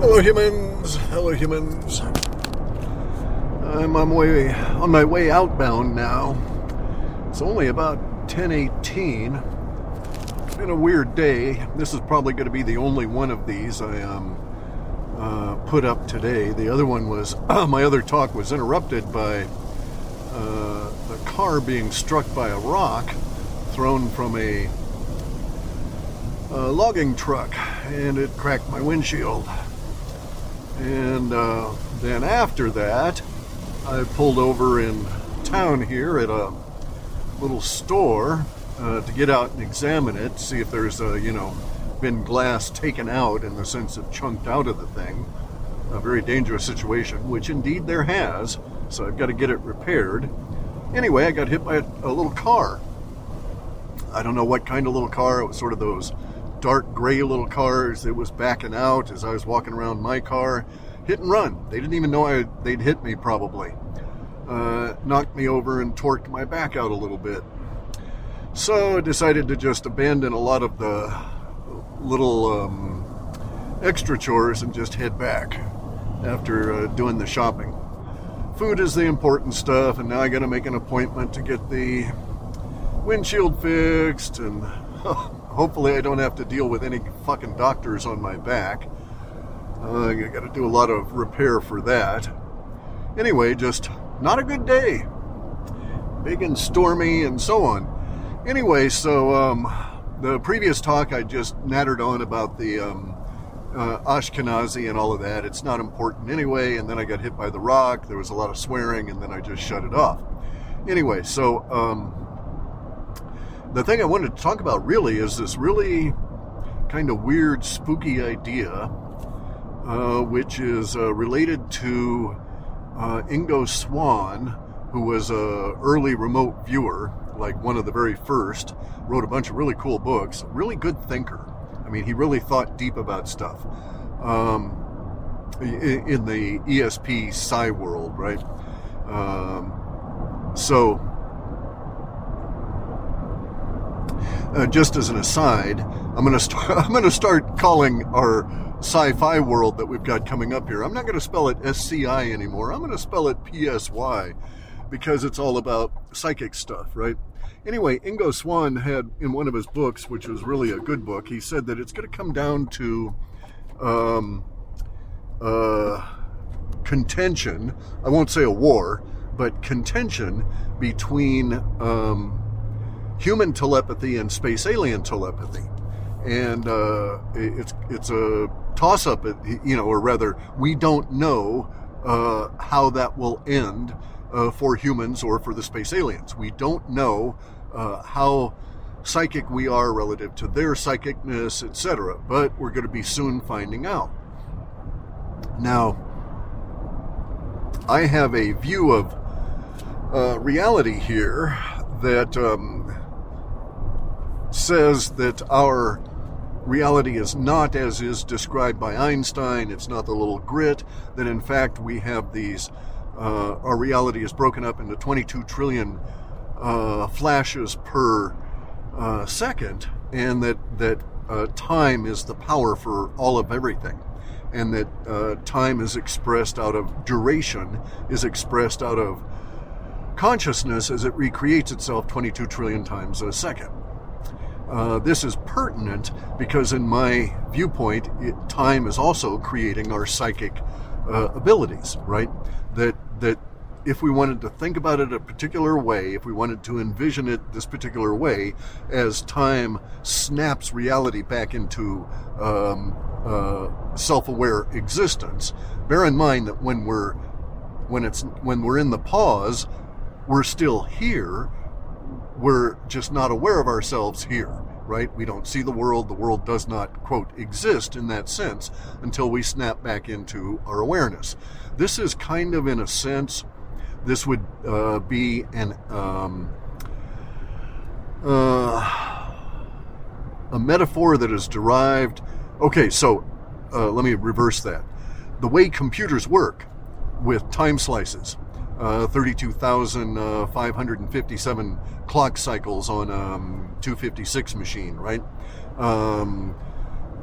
Hello, humans. Hello, humans. I'm on my way on my way outbound now. It's only about 10:18. It's been a weird day. This is probably going to be the only one of these I um, uh, put up today. The other one was my other talk was interrupted by uh, the car being struck by a rock thrown from a, a logging truck, and it cracked my windshield. And uh, then after that, I pulled over in town here at a little store uh, to get out and examine it, see if there's a, you know, been glass taken out in the sense of chunked out of the thing. A very dangerous situation, which indeed there has. So I've got to get it repaired. Anyway, I got hit by a, a little car. I don't know what kind of little car. It was sort of those dark gray little cars. It was backing out as I was walking around my car. Hit and run. They didn't even know I, they'd hit me, probably. Uh, knocked me over and torqued my back out a little bit. So I decided to just abandon a lot of the little um, extra chores and just head back after uh, doing the shopping. Food is the important stuff, and now I got to make an appointment to get the windshield fixed and hopefully I don't have to deal with any fucking doctors on my back. Uh, I got to do a lot of repair for that. Anyway, just not a good day. Big and stormy and so on. Anyway, so um, the previous talk I just nattered on about the um, uh, Ashkenazi and all of that. It's not important anyway. And then I got hit by the rock. There was a lot of swearing, and then I just shut it off. Anyway, so um, the thing I wanted to talk about really is this really kind of weird, spooky idea, uh, which is uh, related to uh, Ingo Swann, who was a early remote viewer, like one of the very first, wrote a bunch of really cool books, really good thinker. I mean, he really thought deep about stuff. Um, in the ESP psi world, right? Um, so uh, just as an aside, I'm to start. I'm to start calling our sci-fi world that we've got coming up here. I'm not going to spell it SCI anymore. I'm going to spell it PSY because it's all about psychic stuff, right? Anyway, Ingo Swann had in one of his books, which was really a good book, he said that it's going to come down to um, uh, contention. I won't say a war, but contention between um, human telepathy and space alien telepathy. And uh, it's it's a toss up, you know, or rather, we don't know uh, how that will end uh, for humans or for the space aliens. We don't know uh, how psychic we are relative to their psychicness, etc. But we're going to be soon finding out. Now, I have a view of uh, reality here that um, says that our reality is not as is described by Einstein. It's not the little grit. That in fact we have these. Uh, our reality is broken up into 22 trillion uh, flashes per uh, second, and that that uh, time is the power for all of everything, and that uh, time is expressed out of duration, is expressed out of consciousness as it recreates itself 22 trillion times a second. Uh, this is pertinent because, in my viewpoint, it, time is also creating our psychic uh, abilities. Right? That that if we wanted to think about it a particular way, if we wanted to envision it this particular way, as time snaps reality back into um, uh, self-aware existence, bear in mind that when we're when it's when we're in the pause, we're still here we're just not aware of ourselves here, right? We don't see the world. The world does not, quote, exist in that sense until we snap back into our awareness. This is kind of, in a sense, this would uh, be an um, uh, a metaphor that is derived. Okay, so uh, let me reverse that. The way computers work with time slices uh, 32,557 clock cycles on um, 256 machine, right? Um,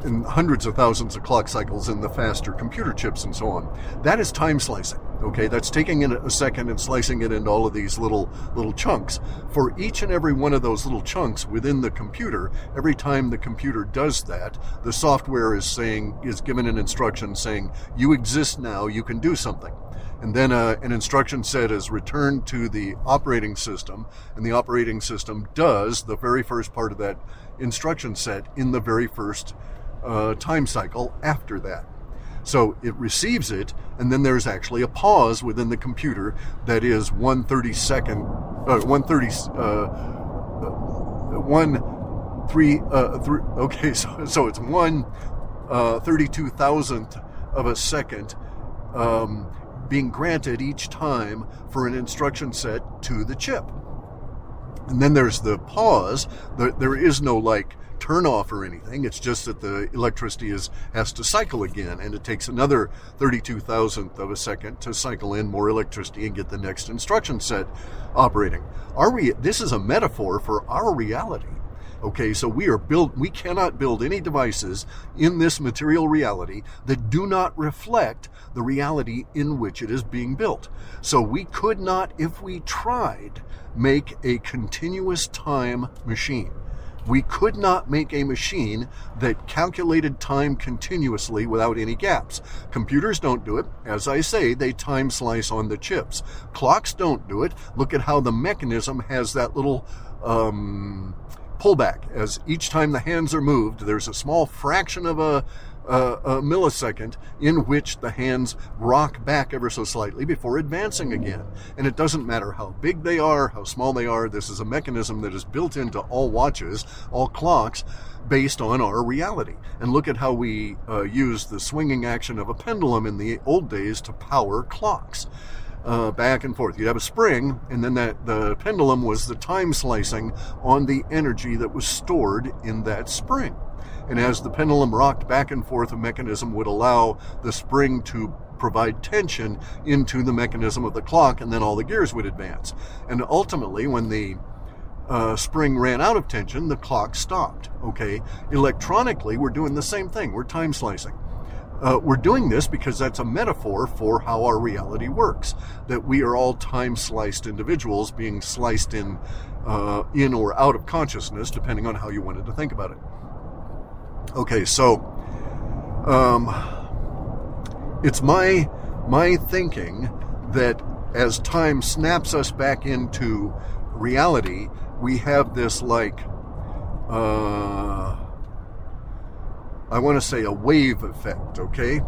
and hundreds of thousands of clock cycles in the faster computer chips and so on. That is time slicing. Okay, that's taking in a second and slicing it into all of these little little chunks. For each and every one of those little chunks within the computer, every time the computer does that, the software is saying is given an instruction saying, "You exist now. You can do something." And then uh, an instruction set is returned to the operating system, and the operating system does the very first part of that instruction set in the very first uh, time cycle after that. So it receives it, and then there's actually a pause within the computer that is 132nd, uh, 130, uh, uh, one three, uh, three, okay, so, so it's one uh, 32 thousandth of a second um, being granted each time for an instruction set to the chip. And then there's the pause. There is no like turn off or anything. It's just that the electricity is has to cycle again, and it takes another 32 thousandth of a second to cycle in more electricity and get the next instruction set operating. Our re- this is a metaphor for our reality. Okay, so we are built, we cannot build any devices in this material reality that do not reflect the reality in which it is being built. So we could not, if we tried, make a continuous time machine. We could not make a machine that calculated time continuously without any gaps. Computers don't do it. As I say, they time slice on the chips. Clocks don't do it. Look at how the mechanism has that little um, pullback. As each time the hands are moved, there's a small fraction of a uh, a millisecond in which the hands rock back ever so slightly before advancing again. And it doesn't matter how big they are, how small they are, this is a mechanism that is built into all watches, all clocks, based on our reality. And look at how we uh, use the swinging action of a pendulum in the old days to power clocks. Uh, back and forth. You'd have a spring, and then that the pendulum was the time slicing on the energy that was stored in that spring. And as the pendulum rocked back and forth, a mechanism would allow the spring to provide tension into the mechanism of the clock, and then all the gears would advance. And ultimately, when the uh, spring ran out of tension, the clock stopped. Okay, electronically, we're doing the same thing. We're time slicing. Uh, we're doing this because that's a metaphor for how our reality works. That we are all time sliced individuals being sliced in, uh, in or out of consciousness, depending on how you wanted to think about it. Okay, so um, it's my my thinking that as time snaps us back into reality, we have this like uh, I want to say a wave effect, okay?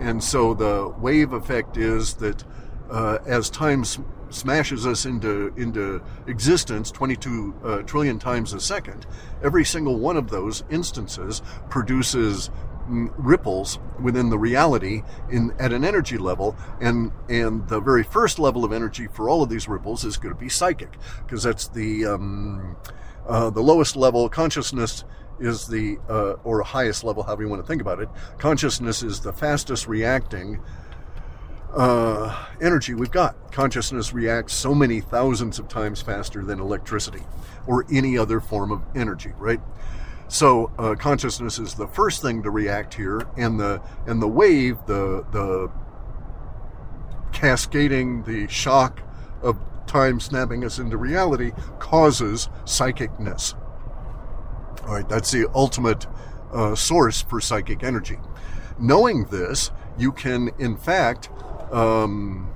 And so the wave effect is that uh, as time smashes us into into existence 22 uh, trillion times a second, every single one of those instances produces mm, ripples within the reality in at an energy level and and the very first level of energy for all of these ripples is going to be psychic because that's the um, uh, the lowest level consciousness is the uh, or highest level however you want to think about it consciousness is the fastest reacting uh, energy we've got. Consciousness reacts so many thousands of times faster than electricity or any other form of energy, right? So uh, consciousness is the first thing to react here, and the and the wave, the the cascading, the shock of time snapping us into reality causes psychicness. Right, that's the ultimate uh, source for psychic energy. Knowing this, you can in fact um,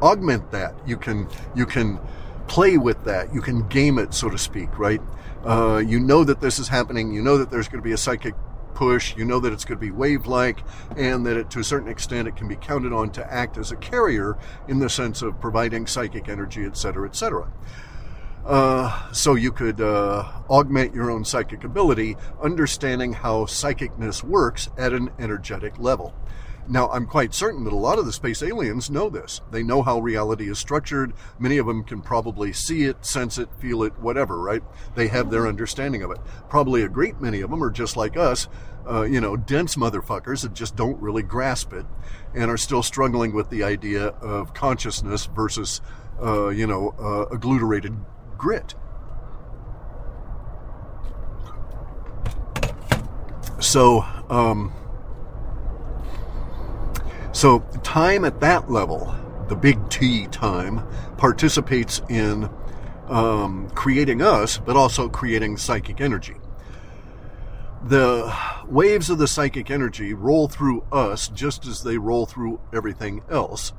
augment that. You can you can play with that. You can game it, so to speak. Right? Uh, you know that this is happening. You know that there's going to be a psychic push. You know that it's going to be wave-like, and that it, to a certain extent it can be counted on to act as a carrier in the sense of providing psychic energy, etc., etc. Uh, so you could uh, augment your own psychic ability, understanding how psychicness works at an energetic level. Now, I'm quite certain that a lot of the space aliens know this. They know how reality is structured. Many of them can probably see it, sense it, feel it, whatever, right? They have their understanding of it. Probably a great many of them are just like us, uh, you know, dense motherfuckers that just don't really grasp it and are still struggling with the idea of consciousness versus, uh, you know, uh, grit. So, um, so time at that level, the big T time, participates in um, creating us, but also creating psychic energy. The waves of the psychic energy roll through us just as they roll through everything else.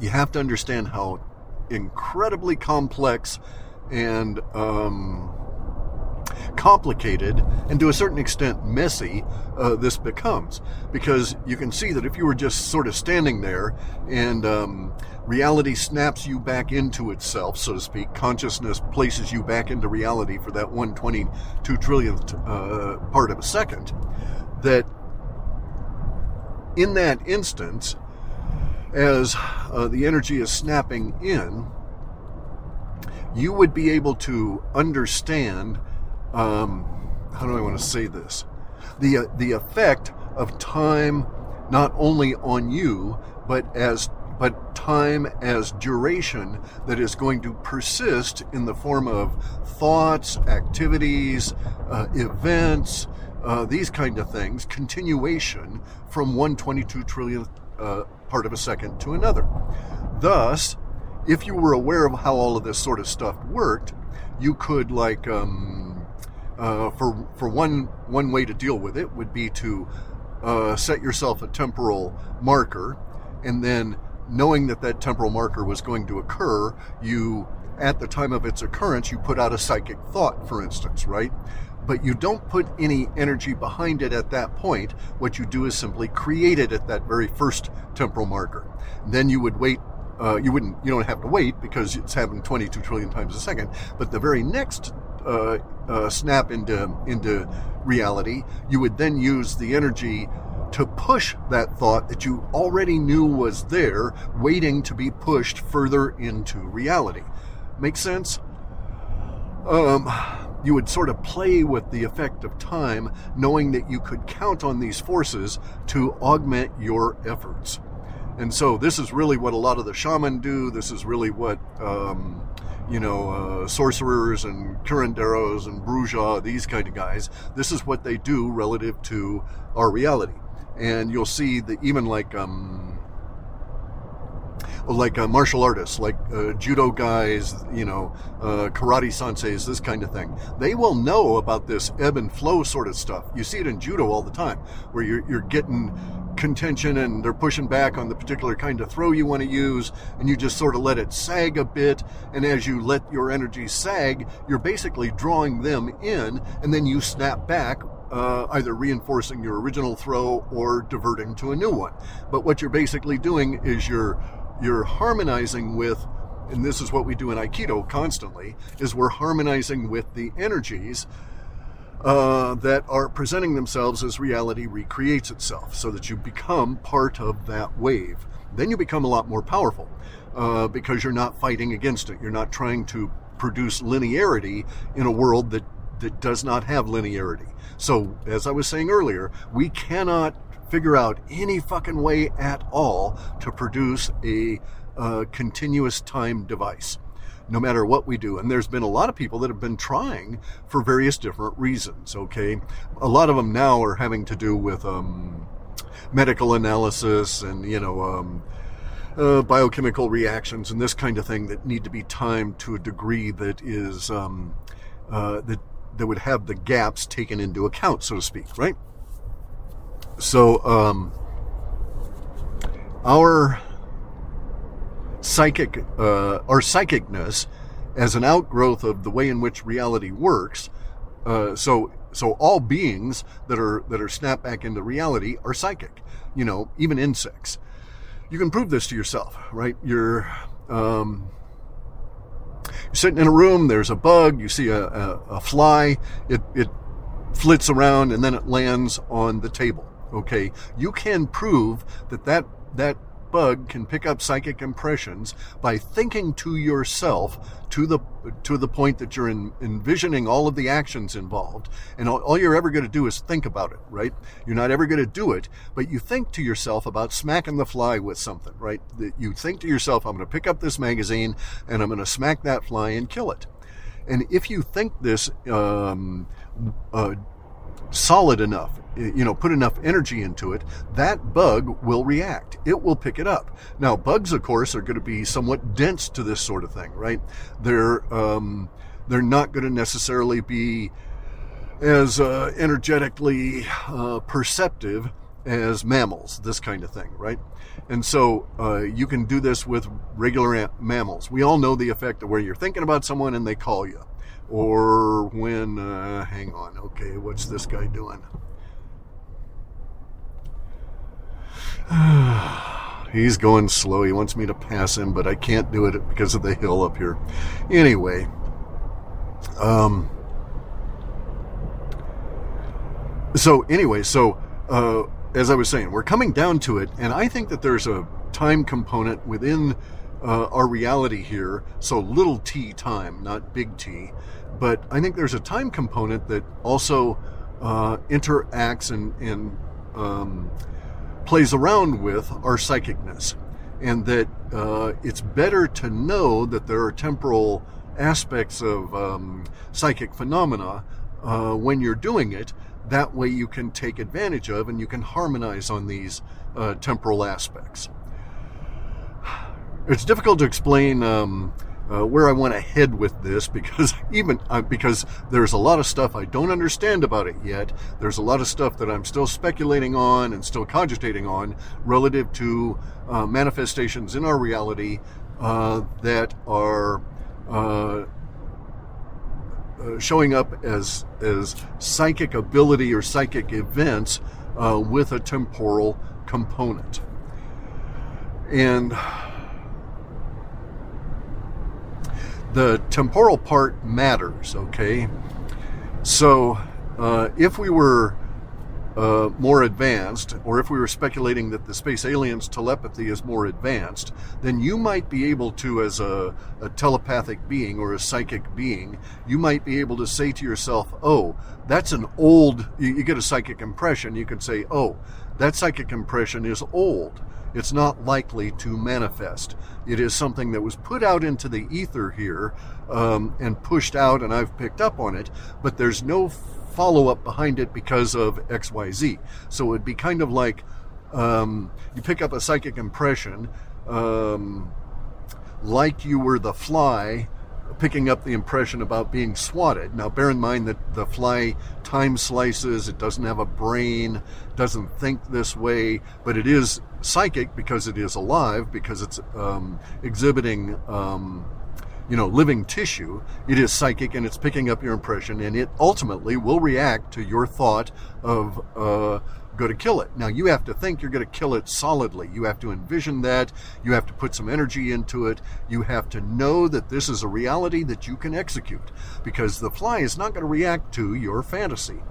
You have to understand how incredibly complex and um, complicated and to a certain extent messy uh, this becomes. Because you can see that if you were just sort of standing there and um, reality snaps you back into itself, so to speak, consciousness places you back into reality for that 122 trillionth uh, part of a second, that in that instance, as uh, the energy is snapping in, you would be able to understand um, how do I want to say this? The, uh, the effect of time not only on you, but as but time as duration that is going to persist in the form of thoughts, activities, uh, events, uh, these kind of things, continuation from one 22 trillionth uh, part of a second to another. Thus, if you were aware of how all of this sort of stuff worked, you could like um, uh, for for one one way to deal with it would be to uh, set yourself a temporal marker, and then knowing that that temporal marker was going to occur, you at the time of its occurrence you put out a psychic thought, for instance, right? But you don't put any energy behind it at that point. What you do is simply create it at that very first temporal marker. Then you would wait uh, you wouldn't you don't have to wait because it's happening 22 trillion times a second but the very next uh, uh, snap into into reality, you would then use the energy to push that thought that you already knew was there, waiting to be pushed further into reality. Make sense? Um, you would sort of play with the effect of time, knowing that you could count on these forces to augment your efforts. And so, this is really what a lot of the shaman do. This is really what um, you know, uh, sorcerers and curanderos and bruja, these kind of guys. This is what they do relative to our reality. And you'll see that even like, um, like uh, martial artists, like uh, judo guys, you know, uh, karate senseis, this kind of thing. They will know about this ebb and flow sort of stuff. You see it in judo all the time, where you're, you're getting contention and they're pushing back on the particular kind of throw you want to use, and you just sort of let it sag a bit. And as you let your energy sag, you're basically drawing them in, and then you snap back uh, either reinforcing your original throw or diverting to a new one. But what you're basically doing is you're you're harmonizing with and this is what we do in aikido constantly is we're harmonizing with the energies uh, that are presenting themselves as reality recreates itself so that you become part of that wave. Then you become a lot more powerful uh, because you're not fighting against it. You're not trying to produce linearity in a world that that does not have linearity. So as i was saying earlier we cannot figure out any fucking way at all to produce a uh, continuous time device no matter what we do. And there's been a lot of people that have been trying for various different reasons, okay? A lot of them now are having to do with um, medical analysis and, you know, um, uh, biochemical reactions and this kind of thing that need to be timed to a degree that is, um, uh, that, that would have the gaps taken into account, so to speak, right? So, um, our psychic, uh, our psychicness as an outgrowth of the way in which reality works. Uh, so, so all beings that are that are snapped back into reality are psychic. You know, even insects. You can prove this to yourself, right? You're um, you're sitting in a room. There's a bug. You see a, a, a fly. It it flits around and then it lands on the table. Okay, you can prove that that that bug can pick up psychic impressions by thinking to yourself to the to the point that you're in, envisioning all of the actions involved and all, all you're ever going to do is think about it right? You're not ever going to do it but you think to yourself about smacking the fly with something right? That you think to yourself i'm going to pick up this magazine and i'm going to smack that fly and kill it. And if you think this um, uh, solid enough, you know, put enough energy into it, that bug will react. It will pick it up. Now, bugs, of course, are going to be somewhat dense to this sort of thing, right? They're um, they're not going to necessarily be as uh, energetically uh, perceptive as mammals, this kind of thing, right? And so uh, you can do this with regular mammals. We all know the effect of where you're thinking about someone and they call you. Or when, uh, hang on, okay, what's this guy doing? He's going slow. He wants me to pass him, but I can't do it because of the hill up here. Anyway, um, so anyway, so uh, as I was saying, we're coming down to it, and I think that there's a time component within uh, our reality here. So little t time, not big T, but I think there's a time component that also uh, interacts and, and um, plays around with our psychicness, and that uh, it's better to know that there are temporal aspects of um, psychic phenomena uh, when you're doing it that way you can take advantage of and you can harmonize on these uh, temporal aspects. It's difficult to explain um, uh, where I want to head with this because even uh, because there's a lot of stuff I don't understand about it yet. There's a lot of stuff that I'm still speculating on and still cogitating on relative to uh, manifestations in our reality uh, that are uh, uh, showing up as as psychic ability or psychic events with a temporal component. And the temporal part matters, okay? So uh, if we were uh, more advanced, or if we were speculating that the space aliens' telepathy is more advanced, then you might be able to, as a, a, telepathic being or a psychic being, you might be able to say to yourself, oh, that's an old, you, you get a psychic impression, you can say, oh, that psychic impression is old. It's not likely to manifest. It is something that was put out into the ether here um, and pushed out, and I've picked up on it, but there's no follow up behind it because of XYZ. So it'd be kind of like um, you pick up a psychic impression, um, like you were the fly picking up the impression about being swatted. Now, bear in mind that the fly time slices, it doesn't have a brain, doesn't think this way, but it is psychic because it is alive, because it's um, exhibiting um, you know, living tissue. It is psychic and it's picking up your impression and it ultimately will react to your thought of, uh, go to kill it. Now you have to think you're going to kill it solidly. You have to envision that. You have to put some energy into it. You have to know that this is a reality that you can execute because the fly is not going to react to your fantasy,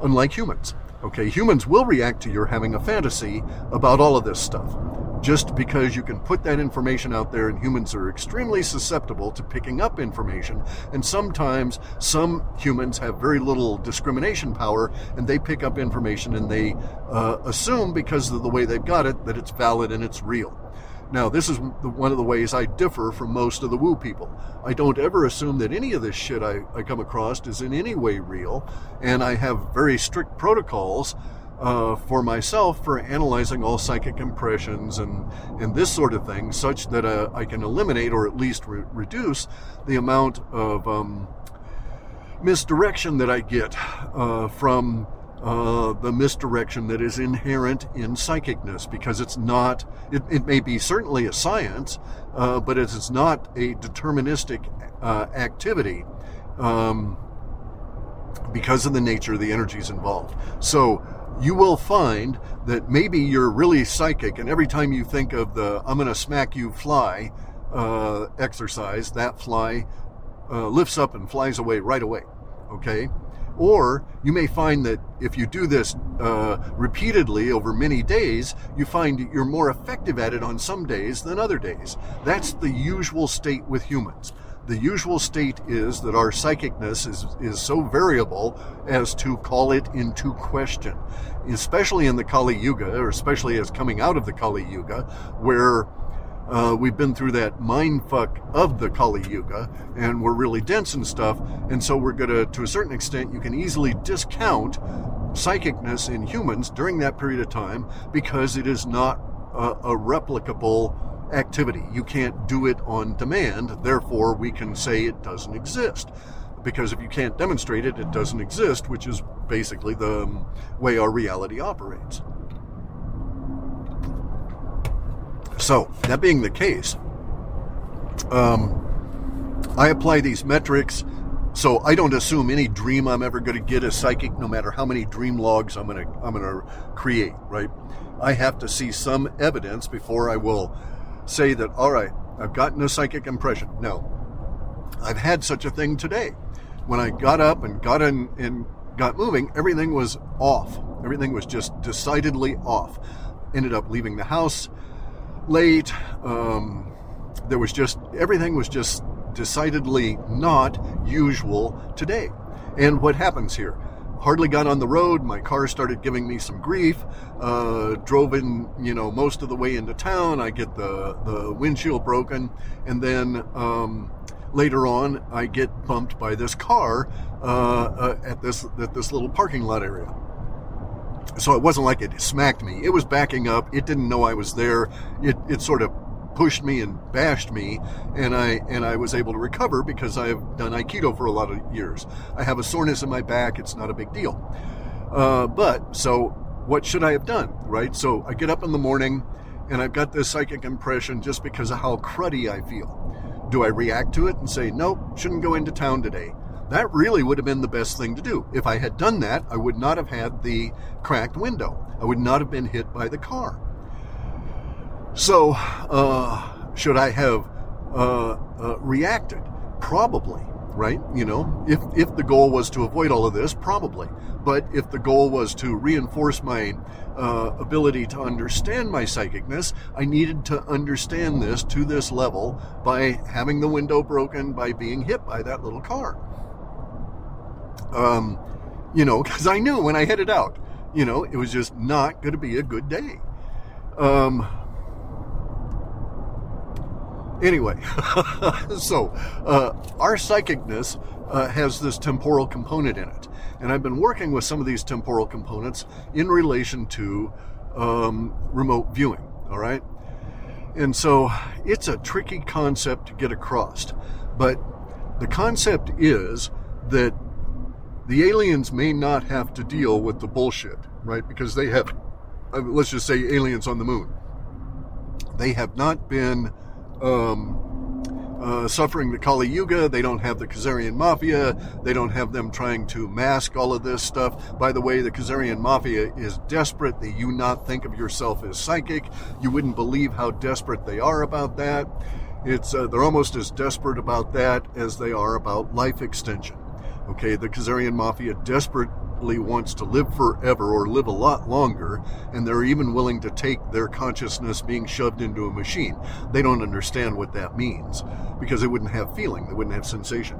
unlike humans. Okay, humans will react to your having a fantasy about all of this stuff. Just because you can put that information out there and humans are extremely susceptible to picking up information and sometimes some humans have very little discrimination power and they pick up information and they uh, assume because of the way they've got it that it's valid and it's real now, this is one of the ways I differ from most of the woo people. I don't ever assume that any of this shit I, I come across is in any way real, and I have very strict protocols uh, for myself for analyzing all psychic impressions and, and this sort of thing, such that uh, I can eliminate or at least re- reduce the amount of um, misdirection that I get uh, from uh, the misdirection that is inherent in psychicness because it's not, it, it may be certainly a science, uh, but it's not a deterministic uh, activity. Um, because of the nature of the energies involved. So, you will find that maybe you're really psychic, and every time you think of the I'm going to smack you fly uh, exercise, that fly uh, lifts up and flies away right away. Okay? Or you may find that if you do this uh, repeatedly over many days, you find you're more effective at it on some days than other days. That's the usual state with humans the usual state is that our psychicness is, is so variable as to call it into question, especially in the Kali Yuga, or especially as coming out of the Kali Yuga, where Uh, we've been through that mind fuck of the Kali Yuga, and we're really dense and stuff. And so we're gonna, to a certain extent, you can easily discount psychicness in humans during that period of time because it is not a, a replicable activity. You can't do it on demand. Therefore, we can say it doesn't exist. Because if you can't demonstrate it, it doesn't exist, which is basically the um, way our reality operates. So, that being the case, um, I apply these metrics so I don't assume any dream I'm ever going to get is psychic, no matter how many dream logs I'm going to I'm going to create. Right? I have to see some evidence before I will say that. All right, I've gotten a psychic impression. No, I've had such a thing today. When I got up and got in and got moving, everything was off. Everything was just decidedly off. Ended up leaving the house late. Um, there was just everything was just decidedly not usual today. And what happens here? Hardly got on the road. My car started giving me some grief. Uh, drove in, you know, most of the way into town. I get the the windshield broken, and then um, later on, I get bumped by this car uh, uh, at this at this little parking lot area. So it wasn't like it smacked me. It was backing up. It didn't know I was there. It it sort of pushed me and bashed me, and I and I was able to recover because I have done Aikido for a lot of years. I have a soreness in my back; it's not a big deal. Uh, but so, what should I have done? Right. So I get up in the morning, and I've got this psychic impression just because of how cruddy I feel. Do I react to it and say, nope, shouldn't go into town today? That really would have been the best thing to do. If I had done that, I would not have had the cracked window. I would not have been hit by the car. So, uh, should I have uh, uh, reacted? Probably, right? You know, if if the goal was to avoid all of this, probably. But if the goal was to reinforce my uh, ability to understand my psychicness, I needed to understand this to this level by having the window broken, by being hit by that little car. Um, you know, because I knew when I headed out, you know, it was just not going to be a good day. Um, Anyway, so uh, our psychicness uh, has this temporal component in it. And I've been working with some of these temporal components in relation to um, remote viewing, all right? And so it's a tricky concept to get across. But the concept is that the aliens may not have to deal with the bullshit, right? Because they have, let's just say, aliens on the moon. They have not been um, uh, suffering the Kali Yuga. They don't have the Khazarian Mafia. They don't have them trying to mask all of this stuff. By the way, the Khazarian Mafia is desperate. That you not think of yourself as psychic. You wouldn't believe how desperate they are about that. It's uh, they're almost as desperate about that as they are about life extension. Okay, the Khazarian Mafia desperately wants to live forever or live a lot longer, and they're even willing to take their consciousness being shoved into a machine. They don't understand what that means because they wouldn't have feeling, they wouldn't have sensation.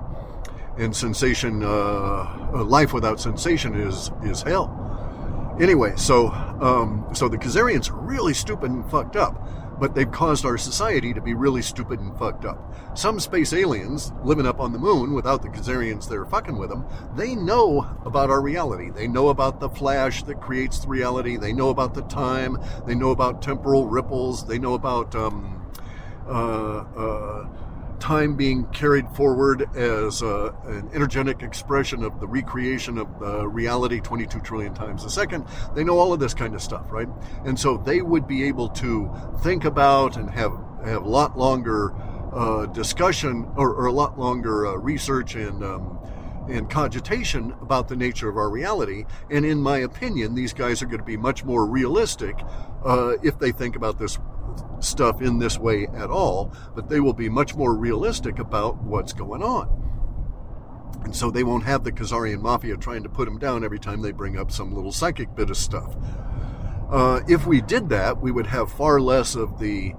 And sensation, uh, life without sensation is is hell. Anyway, so um, so the Khazarians are really stupid and fucked up but they've caused our society to be really stupid and fucked up. Some space aliens living up on the moon without the Khazarians there fucking with them, they know about our reality. They know about the flash that creates the reality. They know about the time. They know about temporal ripples. They know about um, uh, uh, time being carried forward as uh, an energetic expression of the recreation of the reality 22 trillion times a second. They know all of this kind of stuff, right? And so they would be able to think about and have have a lot longer uh, discussion or, or, a lot longer uh, research and um, and cogitation about the nature of our reality. And in my opinion, these guys are going to be much more realistic uh, if they think about this stuff in this way at all, but they will be much more realistic about what's going on. And so they won't have the Khazarian mafia trying to put them down every time they bring up some little psychic bit of stuff. Uh, if we did that, we would have far less of the,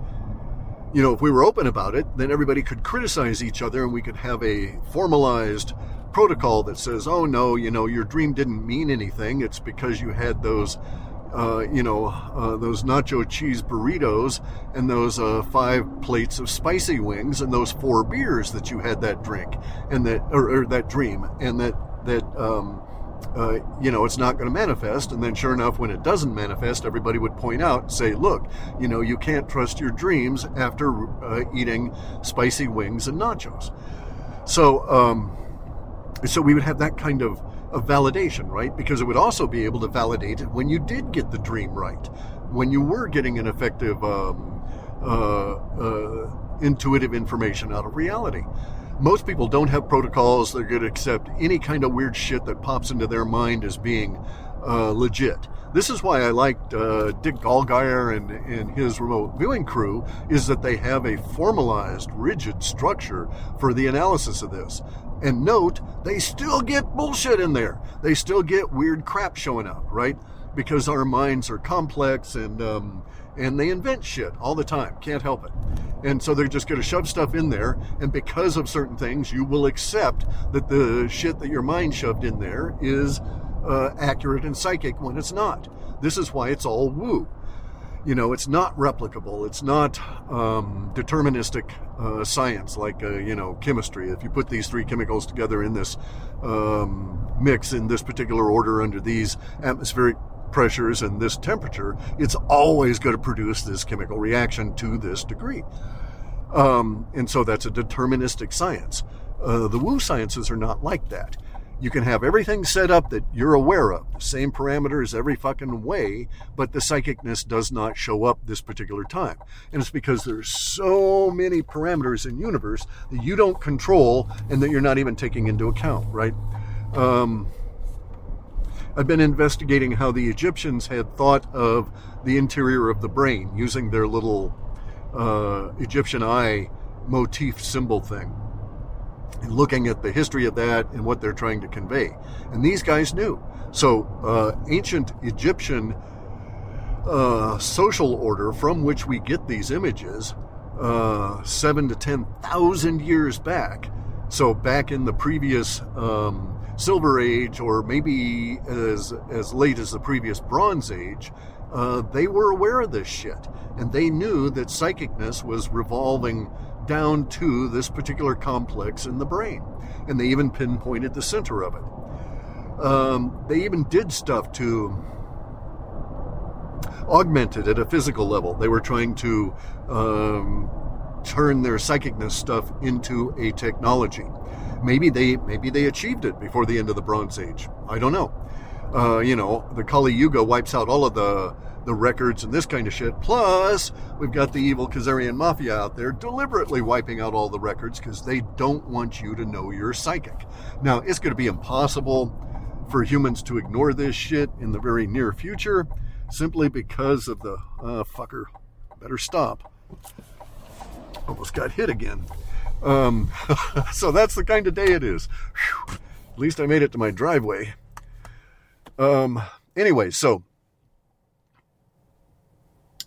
you know, if we were open about it, then everybody could criticize each other and we could have a formalized protocol that says, oh no, you know, your dream didn't mean anything. It's because you had those uh, you know, uh, those nacho cheese burritos and those uh, five plates of spicy wings and those four beers that you had that drink and that or, or that dream and that that um, uh, you know it's not going to manifest. And then, sure enough, when it doesn't manifest, everybody would point out, say, "Look, you know, you can't trust your dreams after uh, eating spicy wings and nachos." So, um, so we would have that kind of of validation, right? Because it would also be able to validate when you did get the dream right, when you were getting an effective um, uh, uh, intuitive information out of reality. Most people don't have protocols that could accept any kind of weird shit that pops into their mind as being uh, legit. This is why I liked uh, Dick Allgire and, and his remote viewing crew, is that they have a formalized, rigid structure for the analysis of this. And note, they still get bullshit in there. They still get weird crap showing up, right? Because our minds are complex and um, and they invent shit all the time. Can't help it. And so they're just going to shove stuff in there. And because of certain things, you will accept that the shit that your mind shoved in there is uh, accurate and psychic when it's not. This is why it's all woo you know, it's not replicable. It's not um, deterministic uh, science like, uh, you know, chemistry. If you put these three chemicals together in this um, mix in this particular order under these atmospheric pressures and this temperature, it's always going to produce this chemical reaction to this degree. Um, and so that's a deterministic science. Uh, the woo sciences are not like that you can have everything set up that you're aware of, same parameters every fucking way, but the psychicness does not show up this particular time. And it's because there's so many parameters in universe that you don't control and that you're not even taking into account, right? Um, I've been investigating how the Egyptians had thought of the interior of the brain using their little uh, Egyptian eye motif symbol thing and looking at the history of that and what they're trying to convey. And these guys knew. So, uh, ancient Egyptian uh, social order from which we get these images, uh, seven to ten thousand years back. So, back in the previous um, Silver Age, or maybe as as late as the previous Bronze Age, uh, they were aware of this shit, and they knew that psychicness was revolving down to this particular complex in the brain. And they even pinpointed the center of it. Um, they even did stuff to augment it at a physical level. They were trying to um, turn their psychicness stuff into a technology. Maybe they maybe they achieved it before the end of the Bronze Age. I don't know. Uh, you know, the Kali Yuga wipes out all of the the records and this kind of shit. Plus, we've got the evil Khazarian mafia out there deliberately wiping out all the records because they don't want you to know you're psychic. Now, it's going to be impossible for humans to ignore this shit in the very near future simply because of the uh, fucker. Better stop. Almost got hit again. Um, so that's the kind of day it is. Whew. At least I made it to my driveway. Um, anyway, so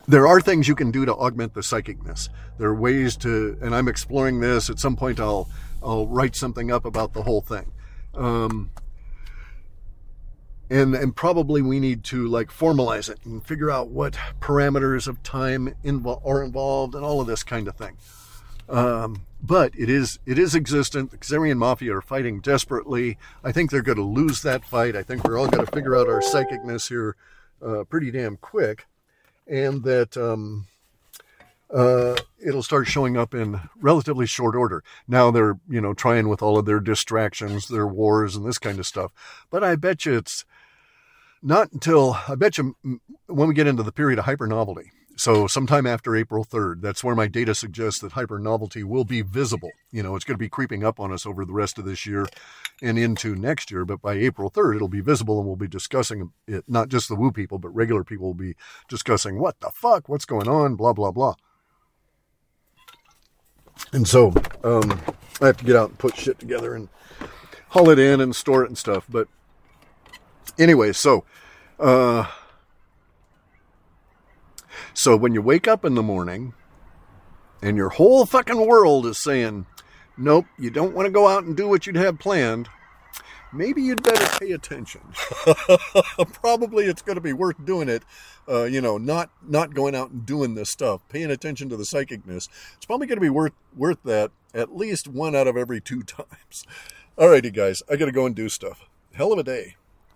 there are things you can do to augment the psychicness. There are ways to, and I'm exploring this. At some point, I'll I'll write something up about the whole thing. Um, and and probably we need to like formalize it and figure out what parameters of time invo- are involved and all of this kind of thing. Um, but it is it is existent. The Khazarian mafia are fighting desperately. I think they're going to lose that fight. I think we're all going to figure out our psychicness here uh, pretty damn quick and that um, uh, it'll start showing up in relatively short order. Now they're, you know, trying with all of their distractions, their wars, and this kind of stuff. But I bet you it's not until, I bet you when we get into the period of hyper novelty, so sometime after April 3rd, that's where my data suggests that hyper novelty will be visible. You know, it's going to be creeping up on us over the rest of this year and into next year, but by April 3rd, it'll be visible and we'll be discussing it. Not just the woo people, but regular people will be discussing what the fuck, what's going on, blah, blah, blah. And so um, I have to get out and put shit together and haul it in and store it and stuff. But anyway, so uh, so when you wake up in the morning and your whole fucking world is saying, nope, you don't want to go out and do what you'd have planned, maybe you'd better pay attention. Probably it's going to be worth doing it. Uh, you know, not not going out and doing this stuff, paying attention to the psychicness. It's probably going to be worth worth that at least one out of every two times. Alrighty, guys, I got to go and do stuff. Hell of a day.